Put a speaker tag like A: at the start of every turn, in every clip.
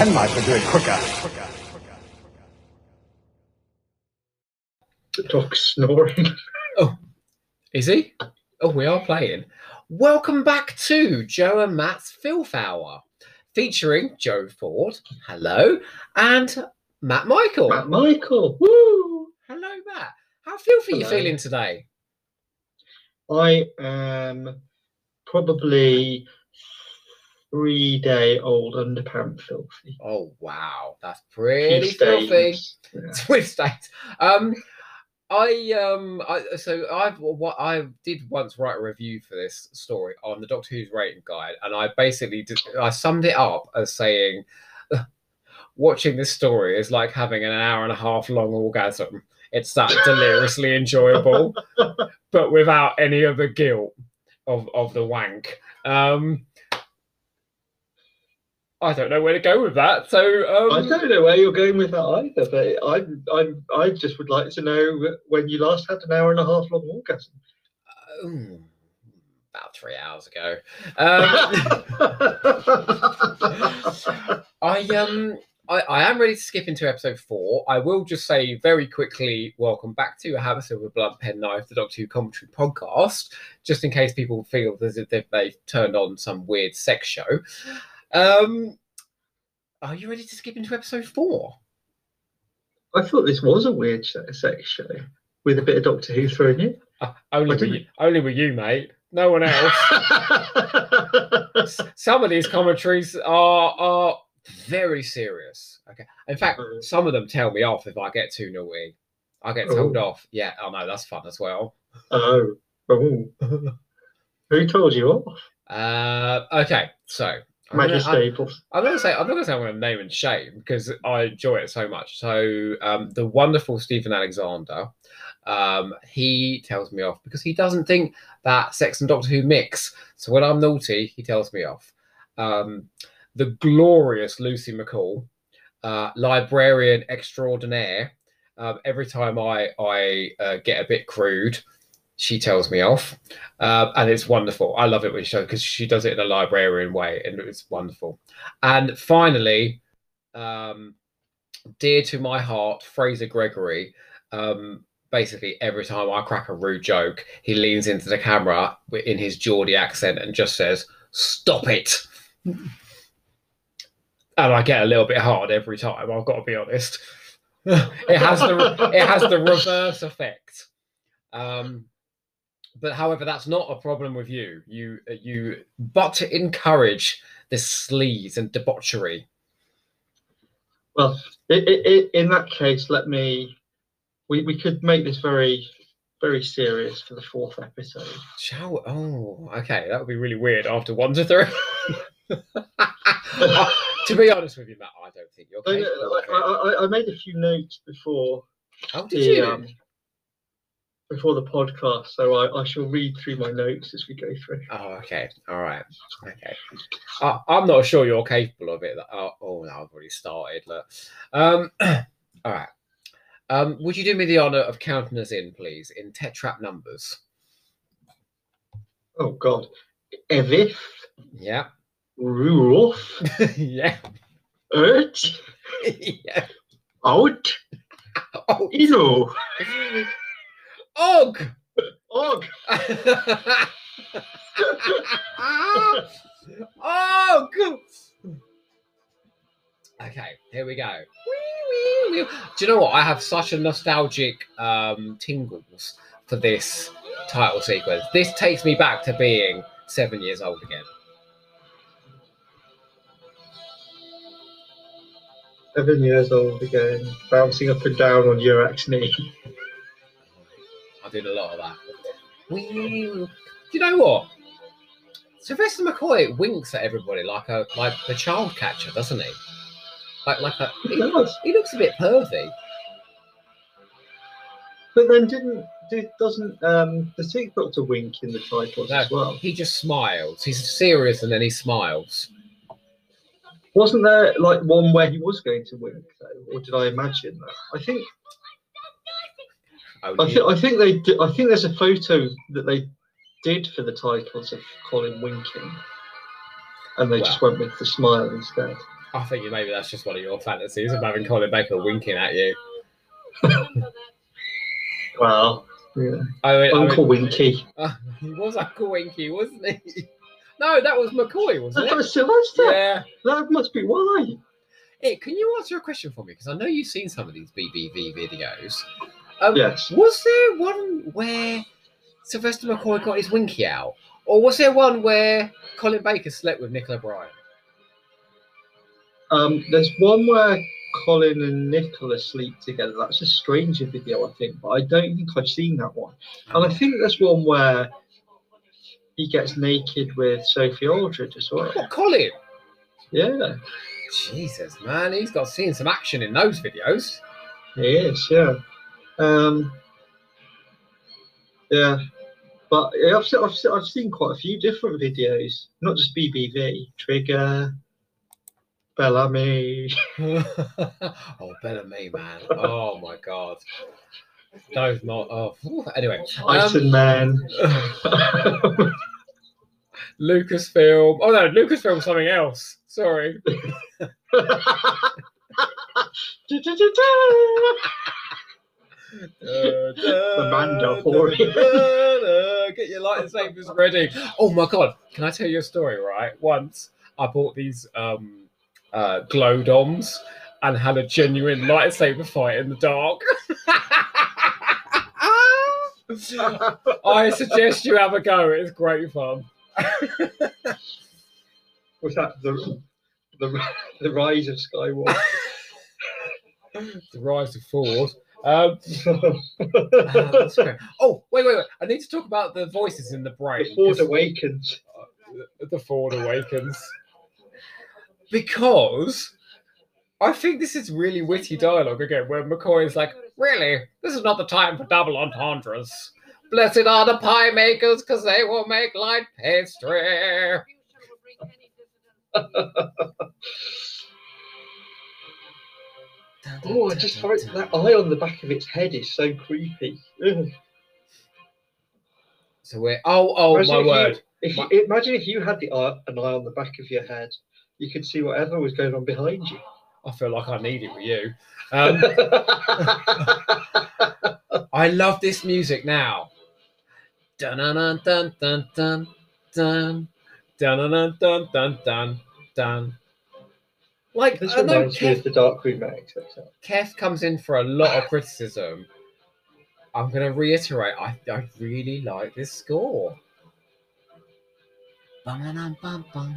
A: penknife would do it quicker.
B: The dog's snoring.
C: oh, Is he? Oh, we are playing. Welcome back to Joe and Matt's Filth Hour, featuring Joe Ford, hello, and Matt Michael.
B: Matt Michael. Woo!
C: Hello, Matt. How filthy are you feeling today?
B: I am probably three day old underpants filthy.
C: Oh, wow, that's pretty filthy.
B: Yeah.
C: with stains. Um, I um, I so I've what I did once write a review for this story on the Doctor Who's rating guide, and I basically did, I summed it up as saying, watching this story is like having an hour and a half long orgasm. It's that deliriously enjoyable, but without any of the guilt of of the wank. Um, I don't know where to go with that. So um,
B: I don't know where you're going with that either, but I, I, I just would like to know when you last had an hour and a half long orgasm.
C: Mm, about three hours ago. Um, I um I, I am ready to skip into episode four. I will just say very quickly, welcome back to Have a Silver Blunt Pen Knife, the Doctor Who commentary podcast, just in case people feel as if they've, they've turned on some weird sex show. Um, are you ready to skip into episode four?
B: I thought this was a weird se- sex show with a bit of Doctor Who thrown in.
C: Uh, only with you, only with you, mate. No one else. Some of these commentaries are are very serious. Okay. In fact,
B: Mhm.
C: some of them tell me off if I get too naughty. I get told
B: Oh.
C: off. Yeah, oh no, that's fun as well.
B: oh, oh. Who told you off?
C: Uh, okay, so I'm gonna,
B: Staples.
C: I'm gonna say I'm not gonna say I'm gonna name and shame because I enjoy it so much. So um, the wonderful Stephen Alexander, um, he tells me off because he doesn't think that Sex and Doctor Who mix. So when I'm naughty, he tells me off. Um, the glorious Lucy McCall, uh, librarian extraordinaire. Um, every time I I uh, get a bit crude, she tells me off, uh, and it's wonderful. I love it when she because she does it in a librarian way, and it's wonderful. And finally, um, dear to my heart, Fraser Gregory. Um, basically, every time I crack a rude joke, he leans into the camera in his Geordie accent and just says, "Stop it." and I get a little bit hard every time. I've got to be honest. it has the it has the reverse effect. Um, but however, that's not a problem with you. You you but to encourage this sleaze and debauchery.
B: Well, i i i in that case, let me. We, we could make this very, very serious for the fourth episode.
C: Shall? Oh, okay. That would be really weird after one to three. to be honest with you, Matt, I don't think you're
B: I. I, I, made a few notes before
C: Oh, did
B: the
C: you?
B: um, before the podcast, so I, I shall read through my notes as we go through.
C: Oh, okay. All right. Okay. I, I'm not sure you're capable of it. Oh, oh no, I've already started. Look. Um, all right. Um, would you do me the honor of counting us in, please, in tetrap numbers?
B: Oh God, Evith,
C: Yeah.
B: Rudolph,
C: yeah.
B: Ert,
C: yeah.
B: Out,
C: Oh,
B: Ino,
C: Og.
B: Og.
C: good. Okay, here we go. Wee, wee, wee. Do you know what? I have such a nostalgic um, tingles for this title sequence. This takes me back to being seven years old again.
B: Seven years old again, bouncing up and down on Urak's knee.
C: I did a lot of that. Wee. Do you know what? Sylvester McCoy winks at everybody like a like the child catcher, doesn't he? Like like a
B: He does.
C: he looks a bit pervy.
B: But then didn't did, doesn't um the Sixth Doctor wink in the titles
C: No.
B: as well?
C: He just smiles. He's serious and then he smiles.
B: Wasn't there like one where he was going to wink though, or did I imagine that? I think I,
C: you-
B: th- I think they di- I think there's a photo that they did for the titles of Colin winking, and they just went with the smile instead.
C: I think maybe that's just one of your fantasies of having Colin Baker winking at you.
B: Well, yeah.
C: I mean, I mean-
B: Uncle Winky.
C: Uh, he was Uncle Winky, wasn't he? No, that was McCoy, wasn't
B: That
C: it?
B: That was Sylvester.
C: Yeah.
B: That must be why.
C: Hey, can you answer a question for me? Because I know you've seen some of these BBV videos. Um,
B: Yes.
C: Was there one where Sylvester McCoy got his winky out? Or was there one where Colin Baker slept with Nicola Bryant?
B: Um, there's one where Colin and Nicola sleep together. That's a stranger video, I think, but I don't think I've seen that one. And I think there's one where he gets naked with Sophie Aldred as well.
C: What, Colin?
B: Yeah,
C: Jesus, man, he's got seen some action in those videos.
B: he is. Yeah. Um, yeah. But yeah, I've, seen, I've, I've seen quite a few different videos, not just BBV, Trigger, Bellamy.
C: oh, me, man. Oh my god. Those not. Oh, anyway. Um,
B: Iron Man.
C: Lucasfilm. Oh no, Lucasfilm something else. Sorry. the
B: Mando for
C: Get your lightsabers ready. Oh my god! Can I tell you a story? Right, once I bought these um, uh, glow doms and had a genuine lightsaber fight in the dark. I suggest you have a go. It's great fun.
B: Was that the the the rise of Skywalker?
C: The rise of Ford. Um, great. oh, wait, wait, wait! I need to talk about the voices in the brain.
B: the Ford Awakens.
C: the Ford Awakens. Because I think this is really witty dialogue again, where McCoy is like, Really, this is not the time for double entendres. Blessed are the pie makers, because they will make light pastry.
B: Oh, I just find that eye on the back of its head is so creepy. Ugh.
C: So we're oh oh
B: Imagine
C: my
B: if you-
C: word.
B: If you, imagine if you had the eye, an eye on the back of your head, you could see whatever was going on behind you.
C: I feel like I need it with you. Um, I love this music now. Dun dun dun dun dun dun dun dun dun dun dun. Like
B: this
C: I know
B: reminds me
C: Keff,
B: of the Dark.
C: Keff comes in for a lot of criticism. I'm going to reiterate. I, I really like this score. Bum, bum, bum,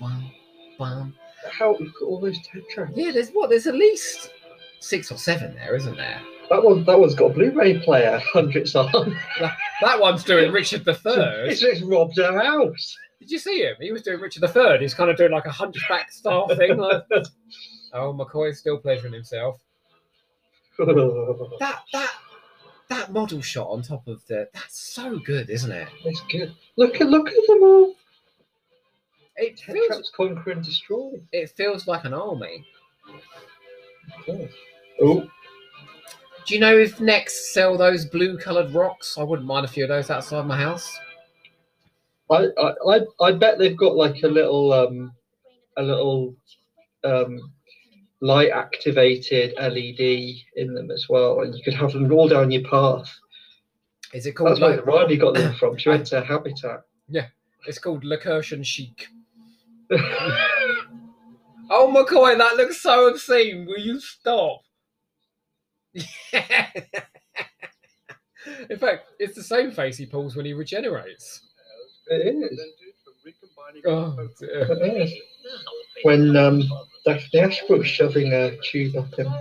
C: bum, bum.
B: How you've got all those tape tracks?
C: Yeah, there's what? There's at least six or seven there, isn't there?
B: That one, that one's got a Blu-ray player. Hundreds on.
C: That one's doing Richard the Third.
B: It's just robbed our house.
C: Did you see him? He was doing Richard III. He's kind of doing like a hunchback style thing. Like, oh, McCoy's still pleasuring himself. That that that model shot on top of the that's so good, isn't it?
B: It's good. Look at look at them all.
C: It feels
B: Tetraps conquer and destroy.
C: it feels like an army.
B: Oh,
C: Do you know if Next sell those blue coloured rocks? I wouldn't mind a few of those outside my house.
B: I, I I bet they've got like a little um a little um light activated LED in them as well, and you could have them all down your path.
C: Is it called
B: That's where Riley got them from. She went to Habitat.
C: Yeah, it's called Lakertyan Chic. Oh McCoy, that looks so obscene. Will you stop? In fact, it's the same face he pulls when he regenerates.
B: It is.
C: Oh dear.
B: It is. When um, Daphne Ashbrook's shoving a tube up him.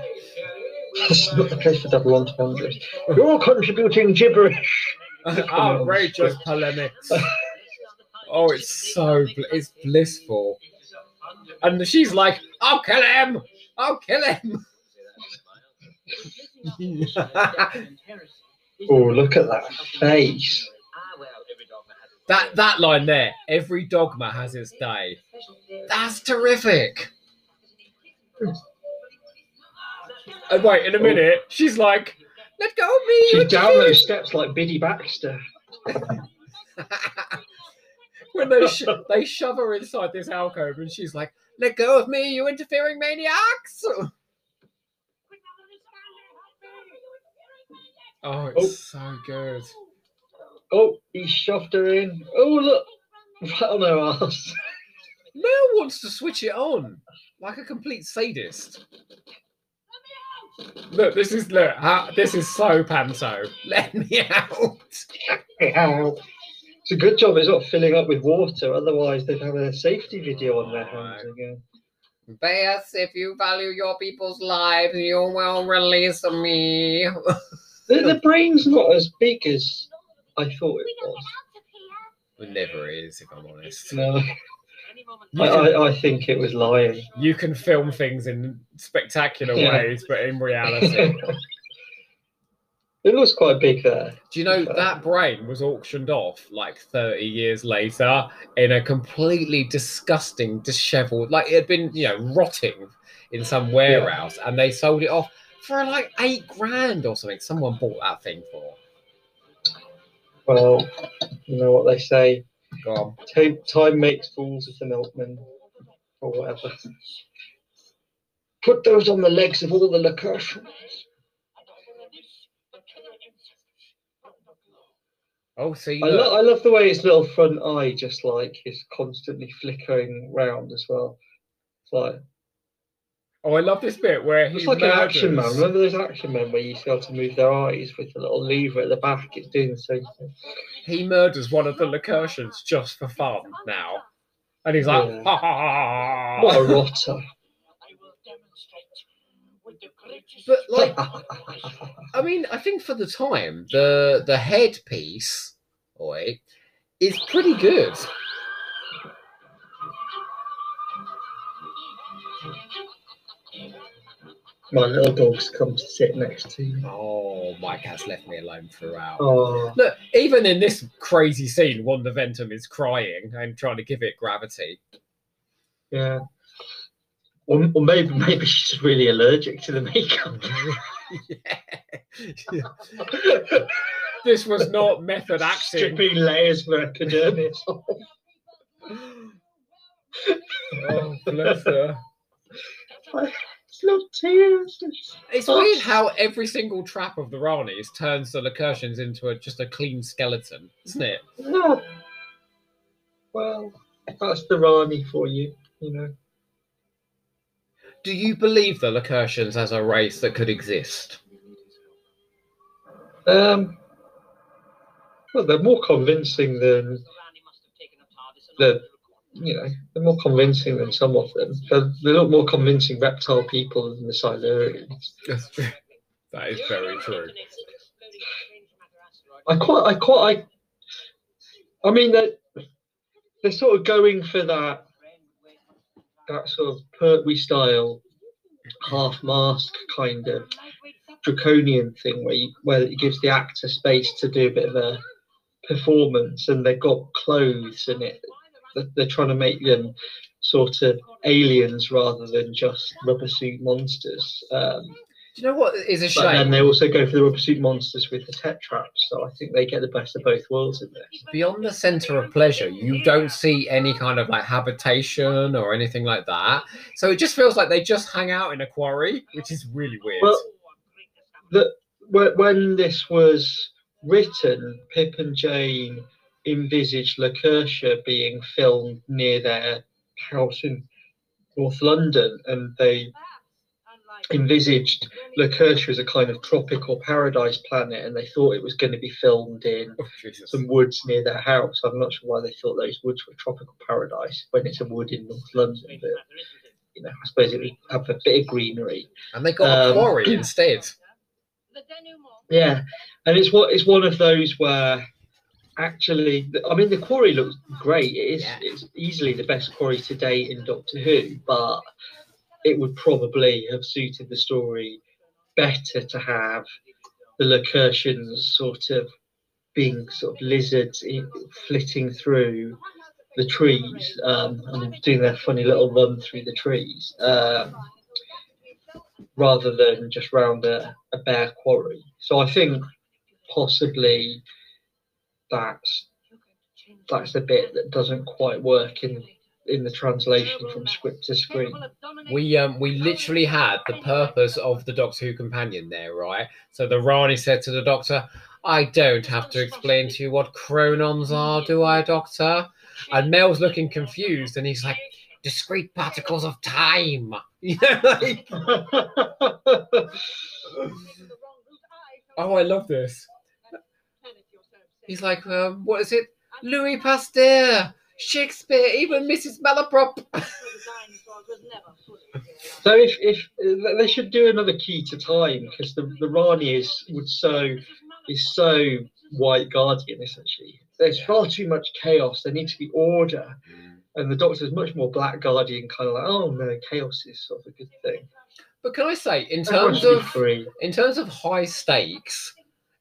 B: That's not the place for double entendres. You're contributing gibberish.
C: Outrageous polemics. Oh, it's so bl- it's blissful. And she's like, "I'll kill him! I'll kill him!"
B: Oh, look at that face.
C: That that line there. Every dogma has its day. That's terrific. And wait, in a minute, she's like, "Let go of me!"
B: She's down
C: go."
B: those steps like Biddy Baxter.
C: when they sh- they shove her inside this alcove, and she's like, "Let go of me, you interfering maniacs!" Oh, it's
B: Oh.
C: so good.
B: Oh, he shoved her in. Oh, look. Right on her ass.
C: Mel wants to switch it on like a complete sadist. Look, this is look. How, this is so panto. Let me out.
B: Ow. It's a good job it's not filling up with water, otherwise they'd have a safety video on their hands again.
C: Bess, if you value your people's lives, you will release me.
B: The, the brain's not as big as I thought it was.
C: It never is, if I'm honest.
B: No, I, I, I think it was lying.
C: you can film things in spectacular
B: Yeah.
C: ways, but in reality,
B: it looks quite big there.
C: do you know that brain was auctioned off like 30 years later in a completely disgusting, disheveled, like it had been, you know, rotting in some warehouse, and they sold it off for like eight grand or something. Someone bought that thing for.
B: Well, you know what they say
C: Go on.
B: time, time makes fools of the milkmen, or whatever. Put those on the legs of all the Lakertyans.
C: Oh, see,
B: I, lo- I love the way his little front eye just like is constantly flickering round as well. It's like
C: oh, I love this bit where he
B: it's like an action man. Remember those action men where you used to to move their eyes with the little lever at the back? It's doing the same thing.
C: he murders one of the Lakertyans just for fun now. And he's like,
B: Yeah.
C: ha ha ha.
B: What a rotter!
C: But like, I mean, I think for the time, the the headpiece, oi, is pretty good.
B: My little dog's come to sit next to me.
C: Oh, Mike has left me alone throughout.
B: Oh,
C: Look, even in this crazy scene, Wanda Ventham is crying and trying to give it gravity.
B: yeah. Or, or maybe maybe she's really allergic to the makeup.
C: yeah. This was not method acting.
B: Stripping layers of epidermis.
C: Oh, bless her.
B: It's not tears. it's-
C: It's weird how every single trap of the Ranis turns the Lakertyans into a, just a clean skeleton, isn't it?
B: No. Well, that's the Rani for you, you know.
C: Do you believe the Lakertyans as a race that could exist?
B: Um, well, they're more convincing than the, you know, they're more convincing than some of them. They're, they look more convincing reptile people than the Silurians.
C: That's true. That is very true.
B: I quite, I quite, I, I mean, they're, they're sort of going for that, that sort of Pertwee style, half mask kind of draconian thing where you, where it gives the actor space to do a bit of a performance and they've got clothes and it they're- they're trying to make them sort of aliens rather than just rubber suit monsters um,
C: Do you know what is a
B: but then
C: shame?
B: they also go for the rubber suit monsters with the tetraps so i think they get the best of both worlds in this
C: Beyond the center of pleasure, you don't see any kind of like habitation or anything like that. So it just feels like they just hang out in a quarry, which is really weird.
B: Well, the, when, when this was written, Pip and Jane envisaged Lakertya being filmed near their house in North London, and they envisaged Lakertya as a kind of tropical paradise planet, and they thought it was going to be filmed in
C: oh,
B: some woods near their house. I'm not sure why they thought those woods were tropical paradise when it's a wood in North London, but you know, I suppose it would have a bit of greenery.
C: And they got a
B: Um,
C: quarry instead.
B: Yeah, and it's what it's one of those where actually, I mean, the quarry looks great. It is
C: Yeah.
B: it's easily the best quarry to date in Doctor Who, but it would probably have suited the story better to have the Lakertyans sort of being sort of lizards in, flitting through the trees um, and doing their funny little run through the trees. Um, rather than just round a, a bare quarry. So I think possibly that's that's the bit that doesn't quite work in in the translation from script to screen.
C: We um we literally had the purpose of the Doctor Who companion there, right? So the Rani said to the Doctor, "I don't have to explain to you what chronons are, do I, Doctor?" And Mel's looking confused, and he's like, "Discrete particles of time." You know, like, oh, I love this. He's like, um, "What is it? Louis Pasteur, Shakespeare, even Mrs. Malaprop."
B: So if, if they should do another key to time because the, the Rani is would so is so white guardian essentially. There's far too much chaos. There needs to be order, and the Doctor is much more black guardian, kind of like oh no, chaos is sort of a good thing.
C: But can I say, in terms of
B: free.
C: in terms of high stakes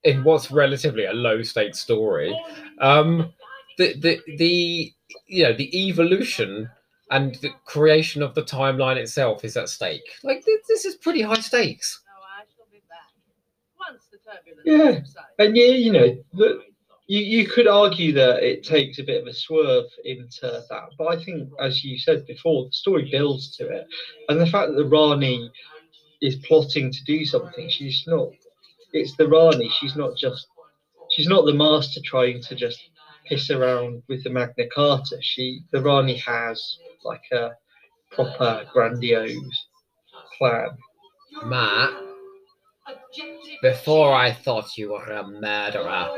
C: in what's relatively a low stakes story. Um the the the you know the evolution and the creation of the timeline itself is at stake. Like this, this is pretty high stakes.
B: Yeah, and yeah, you know, the, you you could argue that it takes a bit of a swerve into that, but I think, as you said before, the story builds to it, and the fact that the Rani is plotting to do something, she's not. It's the Rani. She's not just. She's not the master trying to just piss around with the Magna Carta. She, the Rani, has like a proper grandiose plan.
C: matt before i thought you were a murderer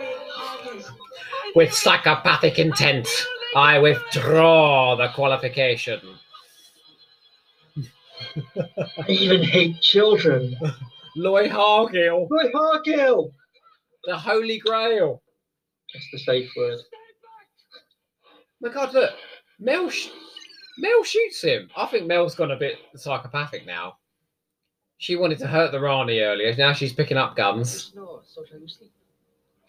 C: with psychopathic intent i withdraw the qualification
B: I even hate children.
C: Loy Hargill,
B: Roy Hargill.
C: the Holy Grail.
B: That's the safe word.
C: My God, look, Mel, sh- Mel shoots him. I think Mel's gone a bit psychopathic now. She wanted to hurt the Rani earlier. Now she's picking up guns.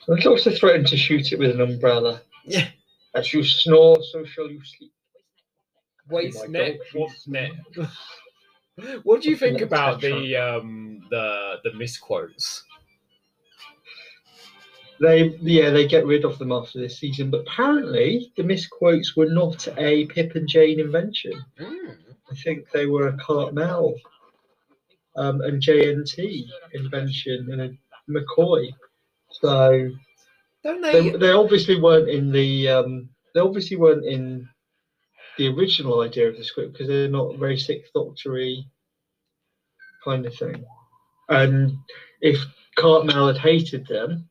B: The also threatened to shoot it with an umbrella.
C: Yeah.
B: As you snore, so shall you sleep.
C: Waste
B: Oh my
C: net,
B: God.
C: what's net? what do you think about the um the the misquotes?
B: They yeah, they get rid of them after this season, but apparently the misquotes were not a Pip and Jane invention.
C: Hmm.
B: I think they were a Cartmel um, and JNT invention and a McCoy. So
C: Don't
B: they,
C: they?
B: they obviously weren't in the um, they obviously weren't in the original idea of the script because they're not very sixth doctory kind of thing. And if Cartmel had hated them,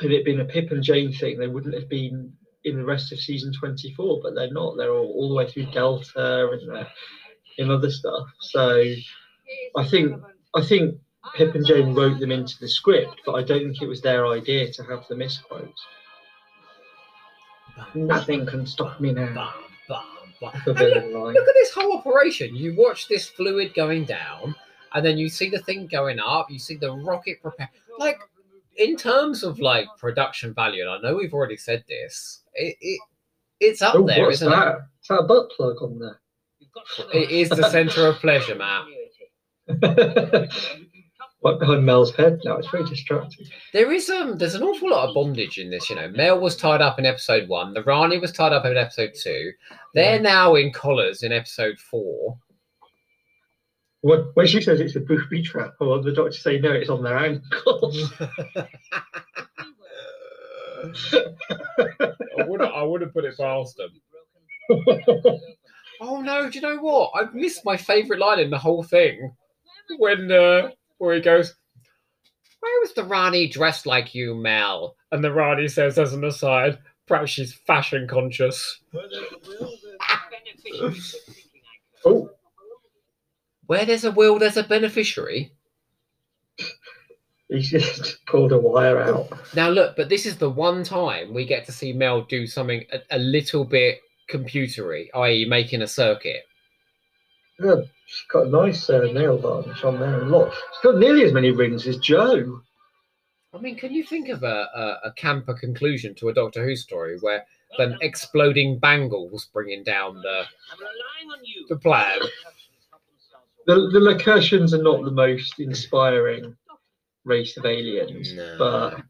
B: had it been a Pip and Jane thing, they wouldn't have been in the rest of season 24, but they're not. They're all, all the way through Delta and they're in other stuff. So I think I think Pip and Jane wrote them into the script, but I don't think it was their idea to have the misquotes. Nothing can stop me now.
C: And look, look at this whole operation. You watch this fluid going down, and then you see the thing going up. You see the rocket prepare. Like in terms of like production value, and I know we've already said this. It, it it's up
B: Oh,
C: there,
B: what's
C: isn't
B: that? Is that a butt plug on there?
C: it? It is the center of pleasure, Matt.
B: Right behind Mel's head now. It's very distracting.
C: There is um, there's an awful lot of bondage in this. You know, Mel was tied up in episode one. The Rani was tied up in episode two. They're
B: Yeah.
C: now in collars in episode four.
B: When, when she says it's a booby trap, or want the doctor to say no, it's on their ankles.
C: I would I would have put it past them. Oh no! Do you know what? I've missed my favourite line in the whole thing. When uh, where he goes, "Where was the Rani dressed like you, Mel?" And the Rani says, as an aside, perhaps she's fashion conscious.
B: oh,
C: Where there's a will, there's a beneficiary.
B: he's just pulled a wire out.
C: Now look, but this is the one time we get to see Mel do something a, a little bit computery, i.e., making a circuit.
B: Yeah, she's got a nice uh, nail varnish on there. and lot. She's got nearly as many rings as Joe.
C: I mean, can you think of a, a, a camper conclusion to a Doctor Who story where then exploding bangles bringing down the the plan?
B: The, the Lakertyans are not the most inspiring race of aliens,
C: No.
B: but
C: Do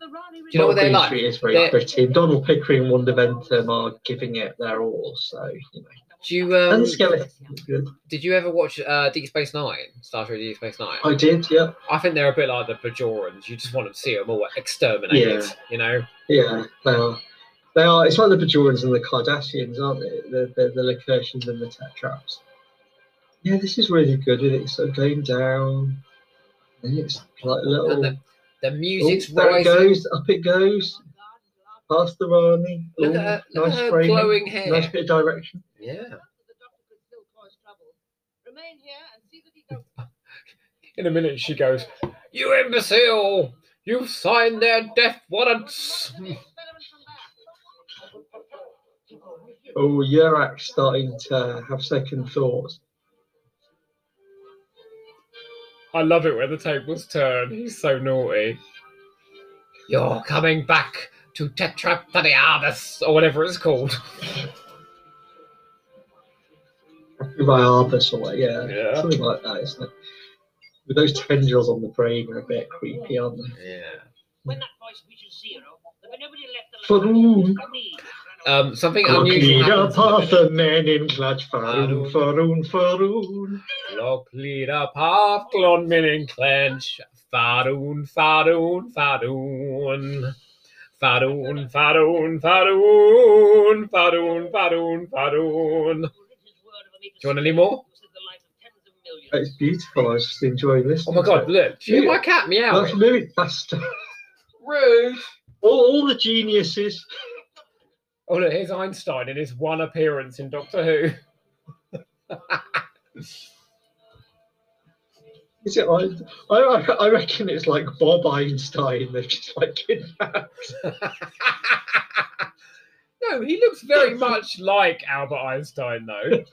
C: you know what they're like?
B: Is very
C: They're-
B: pretty. Donald Pickering and Wanda Ventham are giving it their all. So you know,
C: Do you um,
B: and the skeleton good.
C: did you ever watch uh, Deep Space Nine? Star Trek Deep Space Nine.
B: I did, yeah,
C: I think they're a bit like the Bajorans. You just want to see them all exterminated.
B: Yeah.
C: You know.
B: yeah. They are. They are. It's like the Bajorans and the Cardassians, aren't they? The the, the Lakertyans and the Tetraps. Yeah, this is really good. And it's sort of going down, and it's like a little.
C: And the, the
B: Oh,
C: music's
B: there it goes, up it goes, past the Rani.
C: Look
B: Ooh,
C: at her, look
B: nice
C: at her
B: framing,
C: glowing hair.
B: nice bit of direction.
C: Yeah.
D: Remain here and see that he don't
C: In a minute, she goes, "You imbecile! You've signed their death warrants."
B: Oh, Urak's starting to have second thoughts.
C: I love it when the tables turn. He's so naughty. You're coming back to Tetrapodiadus, or whatever it's called.
B: By Arbus or what, yeah,
C: Yeah.
B: something like that, isn't it? With those tendrils on the brain are a bit creepy, aren't they?
C: Yeah.
D: When that voice reaches zero, there'll be nobody left alive.
B: Faroon.
D: for me.
C: Um, something unusual
B: Lockleader,
C: happens. the
B: men in clutch, Faroon, Faroon, Faroon.
C: Lockleader path, Glon Minning Clench, Faroon, Faroon, Faroon. Faroon, Faroon, Faroon, Faroon, Faroon, Faroon,
D: Faroon, Faroon.
C: Do you want any more?
B: It's beautiful. I was just enjoying
C: this.
B: Oh
C: my god! Look, chew my cat
B: meow.
C: That's
B: really faster.
C: Rude.
B: All, all the geniuses.
C: Oh look, here's Einstein in his one appearance in Doctor Who.
B: Is it? I, I, I reckon it's like Bob Einstein. They've just like kidnapped.
C: no, he looks very much like Albert Einstein though.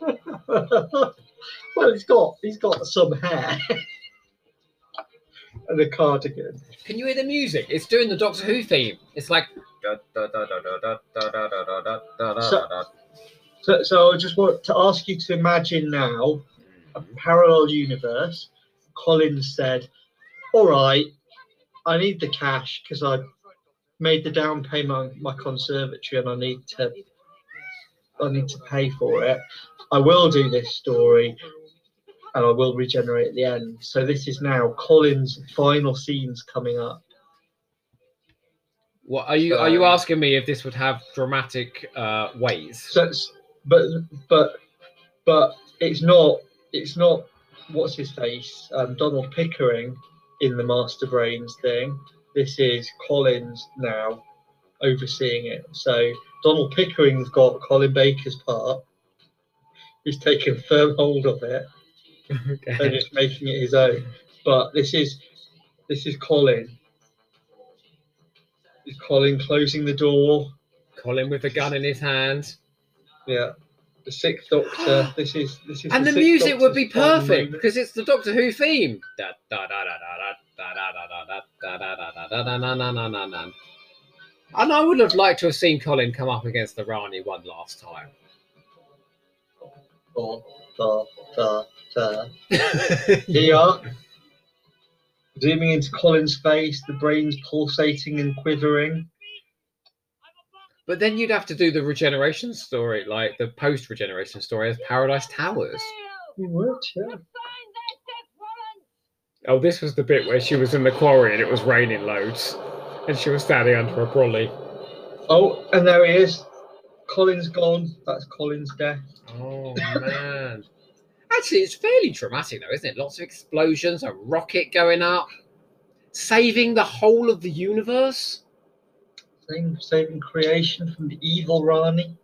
B: well, he's got he's got some hair and a cardigan.
C: Can you hear the music? It's doing the Doctor Who theme. It's like
B: So, so I just want to ask you to imagine now a parallel universe. Collins said, "All right, I need the cash because I made the down payment on my conservatory and I need to I need to pay for it. I will do this story and I will regenerate at the end. So this is now Colin's final scenes coming up.
C: What are you are you asking me if this would have dramatic uh, ways?
B: So, but but but it's not it's not what's his face um, Donald Pickering in the Master Brains thing. This is Collins now overseeing it. So Donald Pickering's got Colin Baker's part. He's taken firm hold of it and
C: Okay.
B: just making it his own. But this is this is Colin. Is Colin closing the door?
C: Colin with a gun in his hand.
B: Yeah the Sixth Doctor. this is this is.
C: And the,
B: the
C: music
B: Doctor's
C: would
B: be
C: perfect because it's the Doctor Who theme. And I would have liked to have seen Colin come up against the Rani one last time.
B: Here, zooming into Colin's face, the brain's pulsating and quivering.
C: But then you'd have to do the regeneration story, like the post regeneration story as Paradise Towers.
B: You would, yeah.
D: Sign that death warrant!
C: Oh, this was the bit where she was in the quarry and it was raining loads. And she was standing under a brolly.
B: Oh, and there he is. Colin's gone. That's Colin's death.
C: Oh, man. Actually, it's fairly dramatic, though, isn't it? Lots of explosions, a rocket going up, saving the whole of the universe.
B: Saving, saving creation from the evil Rani.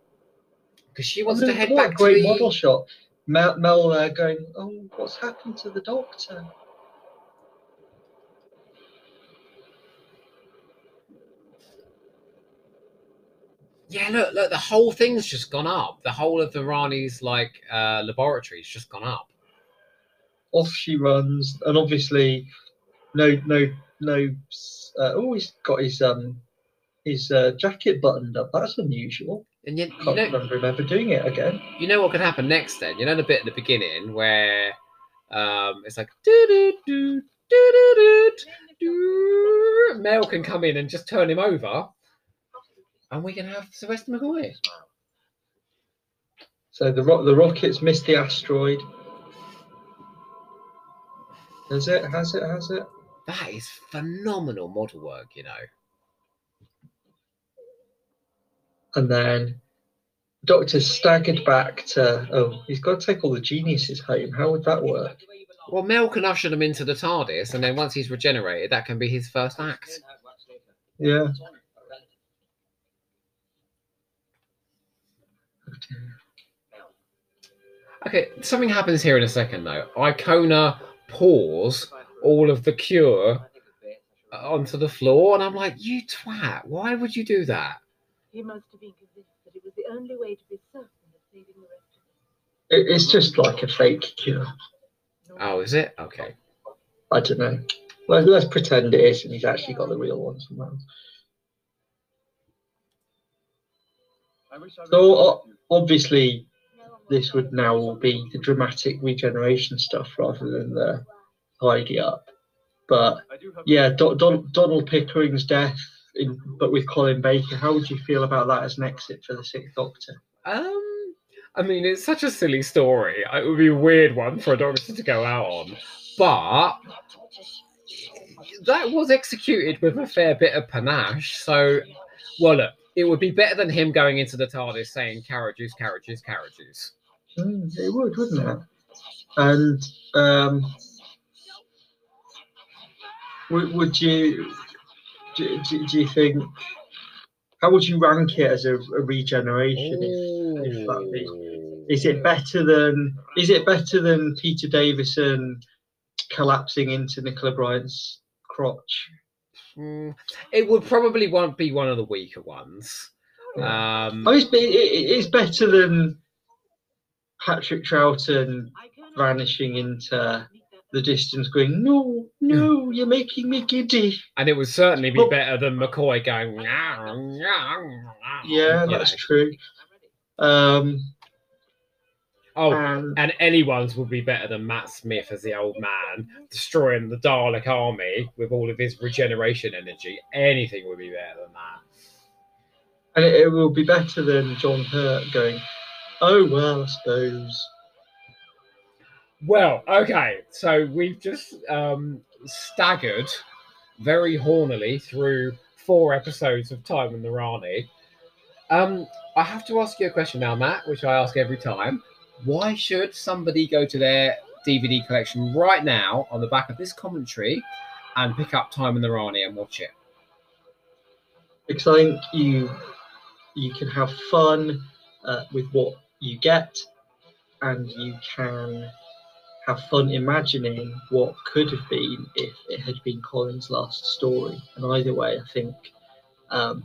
C: Because she wants to head
B: what a
C: back
B: great
C: to the.
B: model shot. Mel, Mel there going, oh, what's happened to the Doctor?
C: Yeah, look, look, the whole thing's just gone up. The whole of the Rani's like uh, laboratory's just gone up.
B: Off she runs, and obviously, no, no, no. Uh, oh, he's got his um, his uh, jacket buttoned up. That's unusual.
C: And you, you
B: Can't
C: know,
B: remember him ever doing it again.
C: you know what could happen next then? You know the bit at the beginning where um it's like do do do do do do Mel can come in and just turn him over, and we can have Sylvester McCoy.
B: So the ro- the rockets missed the asteroid. Has it? Has it? Has it?
C: That is phenomenal model work, you know.
B: And then Doctor staggered back to. Oh, he's got to take all the geniuses home. How would that work?
C: Well, Mel can usher them into the TARDIS, and then once he's regenerated, that can be his first act.
B: Yeah.
C: Okay, something happens here in a second, though. Ikona pours all of the cure onto the floor, and I'm like, you twat, why would you do that?
E: He must have been convinced that it was the only way to be certain of saving the rest of
B: It, it's just like a fake cure.
C: Oh, is it? Okay.
B: I don't know. Let, let's pretend it is, and he's actually got the real one somewhere. else. So o- obviously, this would now be the dramatic regeneration stuff rather than the tidy up. But yeah, Do- Don- Donald Pickering's death, in, but with Colin Baker. How would you feel about that as an exit for the Sixth Doctor?
C: Um, I mean, it's such a silly story. It would be a weird one for a doctor to go out on, but that was executed with a fair bit of panache. So, well, look, it would be better than him going into the TARDIS saying carriages, carriages, carriages.
B: Mm, it would, wouldn't it? And um, would, would you do, do, do you think how would you rank it as a, a regeneration? If, if that be, is it better than is it better than Peter Davison collapsing into Nicola Bryant's crotch?
C: Mm, it would probably won't be one of the weaker ones. Um,
B: Oh, it's, it, it's better than Patrick Troughton vanishing into the distance, going, "No, no, you're making me giddy."
C: and it would certainly be
B: Well-
C: better than McCoy going. "Meow, meow, meow,"
B: Yeah, that's
C: know.
B: true. Um,
C: Oh,
B: and
C: and anyone's would be better than Matt Smith as the old man destroying the Dalek army with all of his regeneration energy. Anything would be better than that.
B: and it, it will be better than John Hurt going, "Oh well, I suppose."
C: Well, okay, so we've just um, staggered very hornily through four episodes of Time and the Rani. Um, I have to ask you a question now, Matt, which I ask every time. Why should somebody go to their DVD collection right now on the back of this commentary and pick up Time and the Rani and watch it?
B: because I think you you can have fun uh, with what you get, and you can have fun imagining what could have been if it had been Colin's last story. And either way, I think um,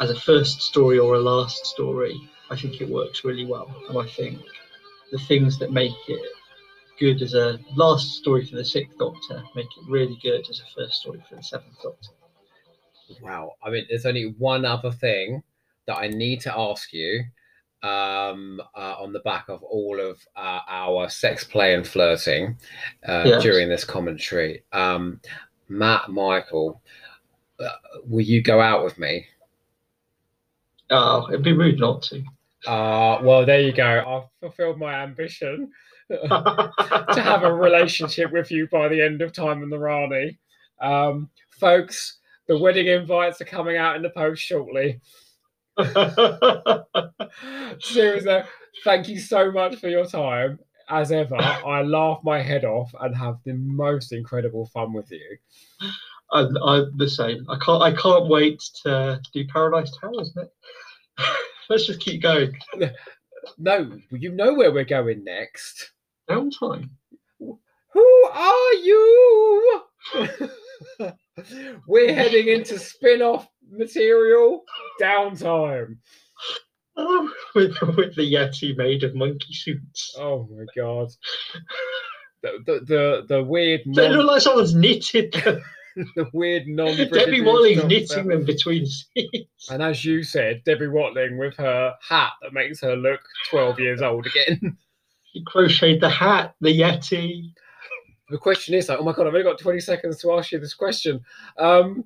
B: as a first story or a last story, I think it works really well. And I think the things that make it good as a last story for the Sixth Doctor make it really good as a first story for the Seventh Doctor.
C: Wow. I mean, there's only one other thing that I need to ask you um, uh, on the back of all of uh, our sex play and flirting uh,
B: Yes.
C: during this commentary. Um, Matt, Michael, uh, will you go out with me?
B: Oh, it'd be rude not to.
C: Uh, well, there you go. I've fulfilled my ambition to have a relationship with you by the end of Time in the Rani. Um, folks, the wedding invites are coming out in the post shortly. Seriously, thank you so much for your time. As ever, I laugh my head off and have the most incredible fun with you.
B: I'm, I'm the same. I can't. I can't wait to do Paradise Towers next. Let's just keep going.
C: No, you know where we're going next.
B: Downtime.
C: Who are you? we're heading into spin off material downtime.
B: Oh, with, with the Yeti made of monkey suits.
C: Oh my god. The, the, the, the weird
B: They look
C: non,
B: like someone's knitted them.
C: the weird non
B: Debbie Watling's knitting them between seats.
C: And as you said, Debbie Watling with her hat that makes her look 12 years old again.
B: She crocheted the hat, the Yeti.
C: The question is like, oh my god, I've only got 20 seconds to ask you this question. Um,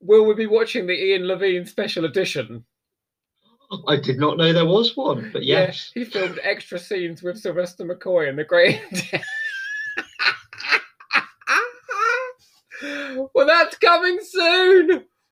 C: will we be watching the Ian Levine special edition?
B: I did not know there was one, but
C: Yeah,
B: yes.
C: he filmed extra scenes with Sylvester McCoy and the Great. well, that's coming soon.